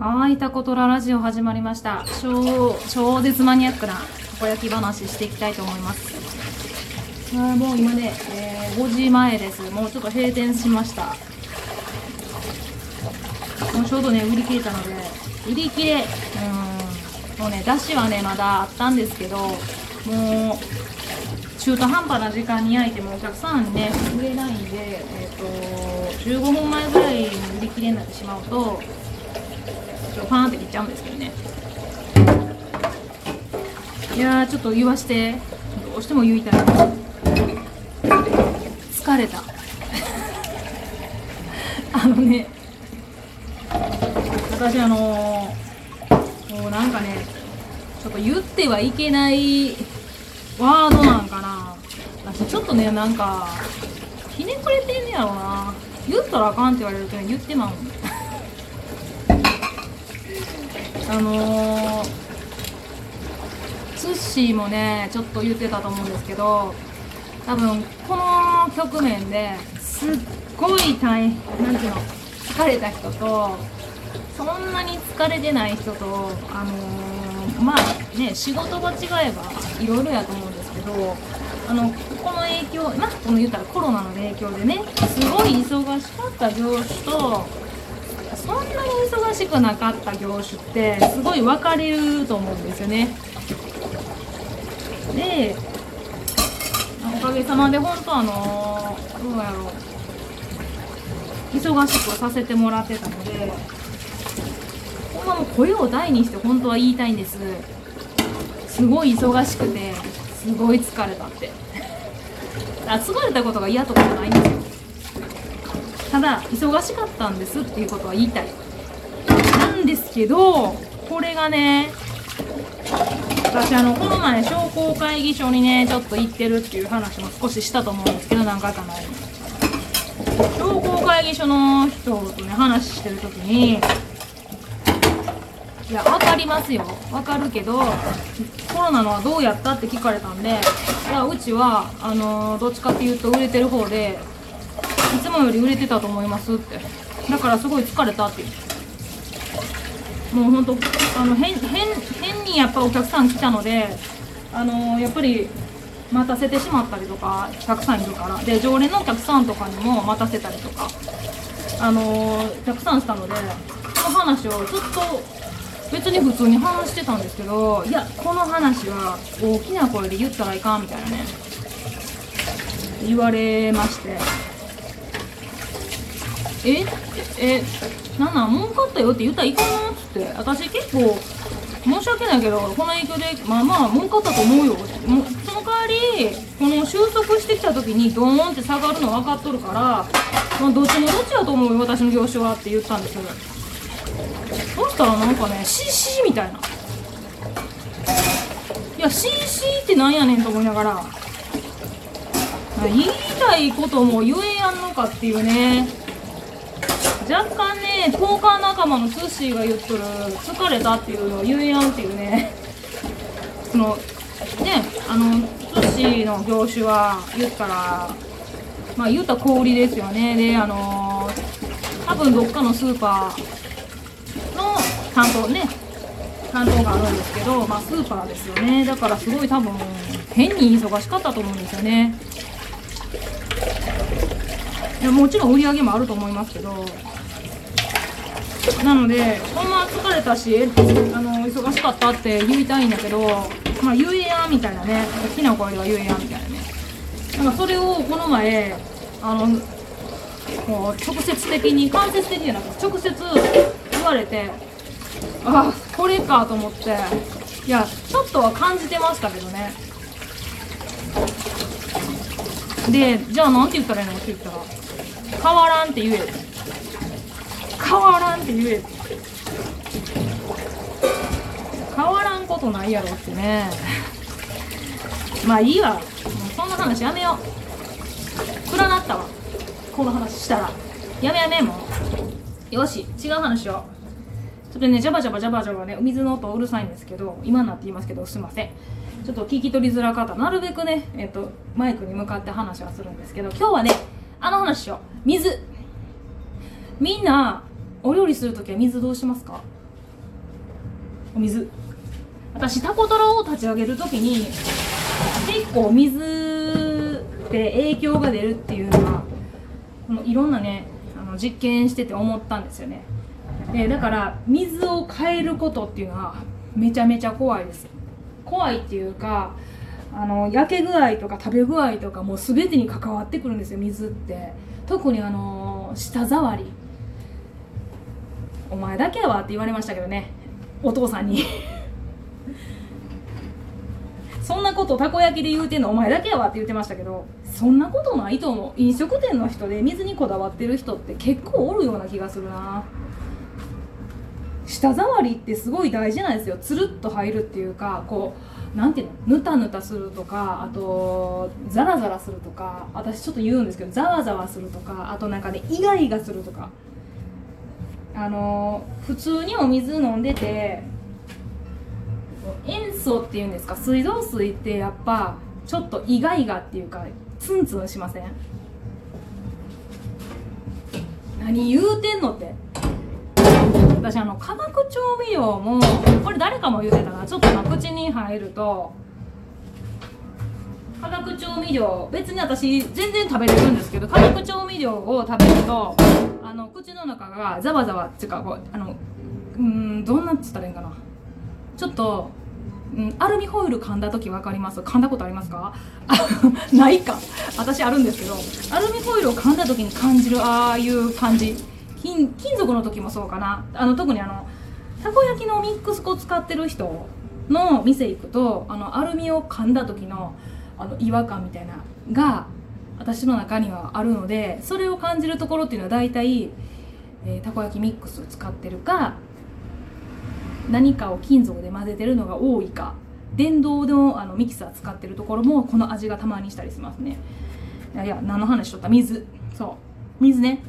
はい、タコトララジオ始まりました。超、超絶マニアックなたこ焼き話していきたいと思います。あもう今ね、えー5時前です。もうちょっと閉店しました。もうちょうどね、売り切れたので、売り切れ、うん、もうね、出汁はね、まだあったんですけど、もう、中途半端な時間に焼いてもお客さんね、売れないんで、えっ、と、15分前ぐらいに売り切れになってしまうと、ちょっとパーンって切っちゃうんですけどね。いやちょっと言わして。どうしても言いたい。疲れた。あのね私あのー、もうなんかねちょっと言ってはいけないワードなんかな。私ちょっとねなんかひねくれてんねやろな。言ったらあかんって言われるとね言ってまう。んあのー、ツッシーもねちょっと言ってたと思うんですけど多分この局面ですっごい大変なんていうの疲れた人とそんなに疲れてない人とあのー、まあね仕事が違えばいろいろやと思うんですけどあのこの影響まあこの言ったらコロナの影響でねすごい忙しかった業種とそんなに忙しくなかった業種ってすごい分かれると思うんですよね。でおかげさまで本当あのどうやろう。忙しくさせてもらってたのでほんまもう声を大にして本当は言いたいんです。すごい忙しくてすごい疲れたって。あ疲れたことが嫌とかじゃないんですよ。ただ忙しかったんですっていうことは言いたい。なんですけどこれがね私あのこの前商工会議所にねちょっと行ってるっていう話も少ししたと思うんですけど何回か前に。商工会議所の人とね話してる時にいや分かりますよ。分かるけどコロナのはどうやったって聞かれたんでいやうちはあのどっちかっていうと売れてる方でいつもより売れてたと思いますって。だからすごい疲れたってもうほんとあの変変変にやっぱお客さん来たのであのやっぱり待たせてしまったりとかたくさんいるから。で常連のお客さんとかにも待たせたりとか。あのたくさんしたのでこの話をずっと別に普通に話してたんですけどいやこの話は大きな声で言ったらいかんみたいなね。言われまして。ええなんなん？儲かったよって言ったらいかんのっつって。私結構申し訳ないけどこの影響でまあまあ儲かったと思うよ。もその代わりこの収束してきた時にドーンって下がるの分かっとるから、まあ、どっちもどっちやと思うよ私の業種はって言ったんですよ。そしたらなんかね CC みたいな。いや CC ってなんやねんと思いながら言いたいことも言えやんのかっていうね。若干ね交換仲間のツッシーが言っとる疲れたっていうのを言えやんっていうね。そのねあのツッシーの業種は言ったらまあ言ったら小売ですよね。であの多分どっかのスーパーの担当ね担当があるんですけどまあスーパーですよね。だからすごい多分変に忙しかったと思うんですよね。いやもちろん売り上げもあると思いますけどなのでほんま疲れたしあの忙しかったって言いたいんだけどまあ言えやみたいなね。大きな声では言えやみたいなね。なんかそれをこの前あのこう直接的に間接的じゃなくて直接言われてあこれかと思って。いやちょっとは感じてましたけどね。でじゃあなんて言ったらいいのって言ったら変わらんって言え変わらんって言え。変わらんことないやろってね。まあいいわ。そんな話やめよう。暗なったわ。この話したら。やめやめもう。よし違う話しよう。ちょっとねジャバジャバジャバジャバねお水の音うるさいんですけど今になって言いますけどすいません。ちょっと聞き取りづらかった。なるべくね、えっとマイクに向かって話はするんですけど今日はねあの話しよう。水。みんなお料理するときは水どうしますか？お水。私タコトロを立ち上げる時に結構水で影響が出るっていうのはこのいろんなねあの実験してて思ったんですよね。でだから水を変えることっていうのはめちゃめちゃ怖いです。怖いっていうかあの焼け具合とか食べ具合とかもう全てに関わってくるんですよ水って。特にあの舌触り。お前だけはって言われましたけどね。お父さんに。そんなことたこ焼きで言うてんのお前だけやわって言ってましたけどそんなことないと思う。飲食店の人で水にこだわってる人って結構おるような気がするな。舌触りってすごい大事なんですよ。つるっと入るっていうかこうなんていうの？ぬたぬたするとかあとザラザラするとか私ちょっと言うんですけどざわざわするとかあとなんかねイガイガするとか。あの普通にお水飲んでて塩素っていうんですか水道水ってやっぱちょっとイガイガっていうかツンツンしません？何言うてんのって。私あの化学調味料もこれ誰かも言うてたな。ちょっと口に入ると化学調味料別に私全然食べれるんですけど化学調味料を食べるとあの口の中がざわざわっていうかこうあのうんどんなっつったらいいんかな。ちょっと、うん、アルミホイル噛んだ時分かります？噛んだことありますか？ないか。私あるんですけどアルミホイルを噛んだ時に感じるああいう感じ。金金属の時もそうかな。あの特にあのたこ焼きのミックス粉使ってる人の店行くとあのアルミを噛んだ時のあの違和感みたいなが私の中にはあるのでそれを感じるところっていうのは大体、えー、たこ焼きミックスを使ってるか何かを金属で混ぜてるのが多いか電動のあのミキサー使ってるところもこの味がたまにしたりしますね。いやいや何の話しとった？水。そう。水ね。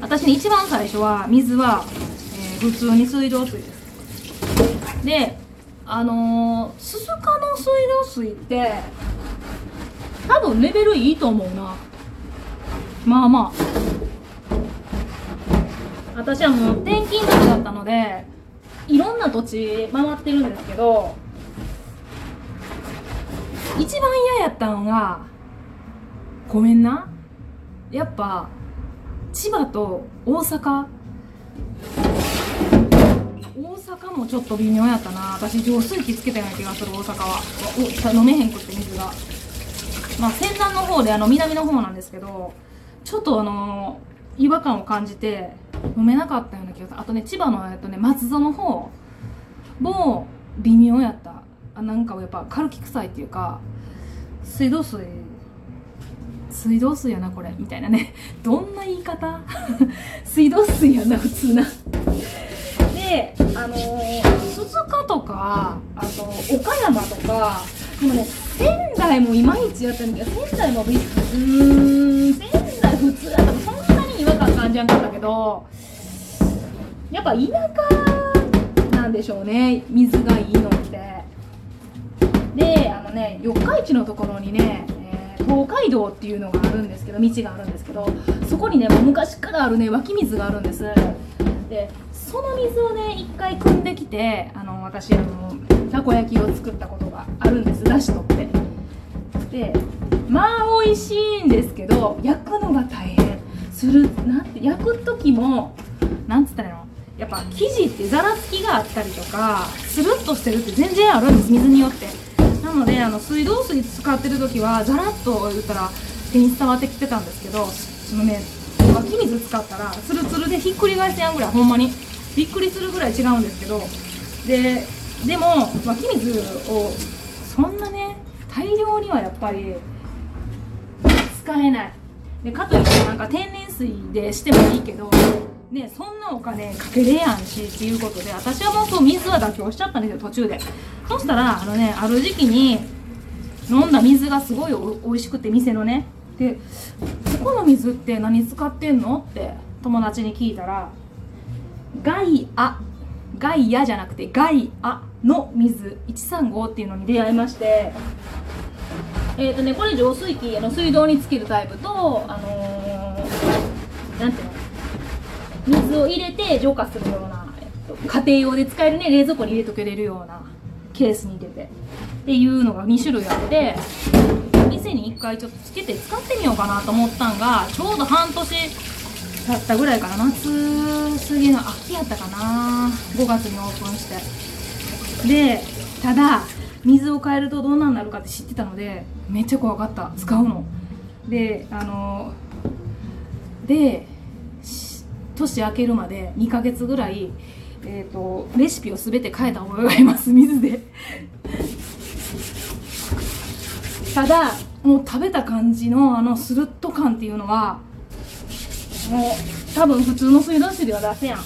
私ね一番最初は水は、えー、普通に水道水です。であのー、鈴鹿の水道水って多分レベルいいと思うな。まあまあ。私はもう転勤族だったのでいろんな土地回ってるんですけど一番嫌やったのがごめんな。やっぱ千葉と大阪。大阪もちょっと微妙やったな。私浄水器つけたような気がする大阪は。お飲めへんくって水が。まあ先端の方であの南の方なんですけどちょっとあの違和感を感じて飲めなかったような気がする。あとね千葉のえっとね松戸の方も微妙やった。あなんかやっぱカルキ臭いっていうか水道水。水道水やなこれ。みたいなね。どんな言い方？水道水やな普通な。であの、鈴鹿とかあと岡山とかでもね仙台もいまいちやったんだけど仙台もうん仙台普通やった。そんなに違和感感じなかったけどやっぱ田舎なんでしょうね水がいいのって。であのね四日市のところにね東海道っていうのがあるんですけど道があるんですけどそこにねもう昔からあるね湧き水があるんです。でその水をね一回汲んできてあの私あのたこ焼きを作ったことがあるんですだし取って。でまあ美味しいんですけど焼くのが大変。するなんて焼く時もなんつったらいいの？やっぱ生地ってざらつきがあったりとかスルッとしてるって全然あるんです水によって。なのであの水道水使ってる時はザラッと言ったら手に伝わってきてたんですけどそのね湧き水使ったらツルツルでひっくり返せやんぐらいほんまにびっくりするぐらい違うんですけどででも湧き水をそんなね大量にはやっぱり使えない。でかといってなんか天然水でしてもいいけどねそんなお金かけれやんしっていうことで私はもうそう水は妥協しちゃったんですよ途中で。そしたらあのねある時期に飲んだ水がすごいお美味しくて店のね。で「ここの水って何使ってんの?」って友達に聞いたら「ガイア」ガイアじゃなくてガイアの水135っていうのに出会いまして。えっ、ー、とねこれ浄水器の水道につけるタイプとあのー、なんていうの水を入れて浄化するようなえっと家庭用で使えるね冷蔵庫に入れとけれるようなケースに入れて。っていうのが2種類あって店に1回ちょっとつけて使ってみようかなと思ったんがちょうど半年経ったぐらいかな。夏過ぎの秋やったかな。5月にオープンして。でただ水を変えるとどんなになるかって知ってたのでめっちゃ怖かった。使うの。であので年明けるまで2ヶ月ぐらいえーと、レシピを全て変えた覚えがあります水で。ただもう食べた感じのあのスルッと感っていうのはもう多分普通の水道水では出せやん。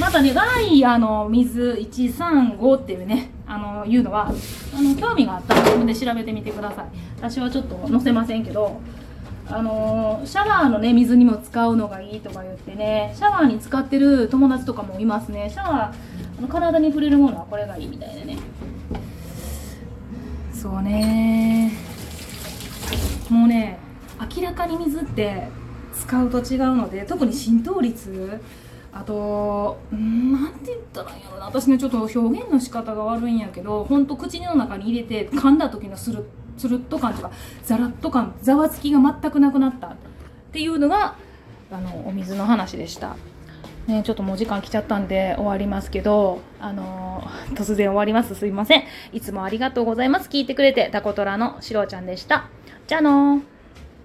またねガイアの水135っていうねあのいうのはあの興味があったら自分で調べてみてください。私はちょっと載せませんけどあのシャワーのね水にも使うのがいいとか言ってねシャワーに使ってる友達とかもいますね。シャワーあの体に触れるものはこれがいいみたいでね。そうね。もうね明らかに水って使うと違うので特に浸透率あとんなんて言ったらいいんやろな私ねちょっと表現の仕方が悪いんやけどほんと口の中に入れて噛んだ時のスルッつるっと感とかザラッと感ざわつきが全くなくなったっていうのがあのお水の話でした。ね、ちょっともう時間来ちゃったんで終わりますけど、あのー、突然終わります。すいません。いつもありがとうございます。聞いてくれて、タコトラのしろちゃんでした。じゃあのー。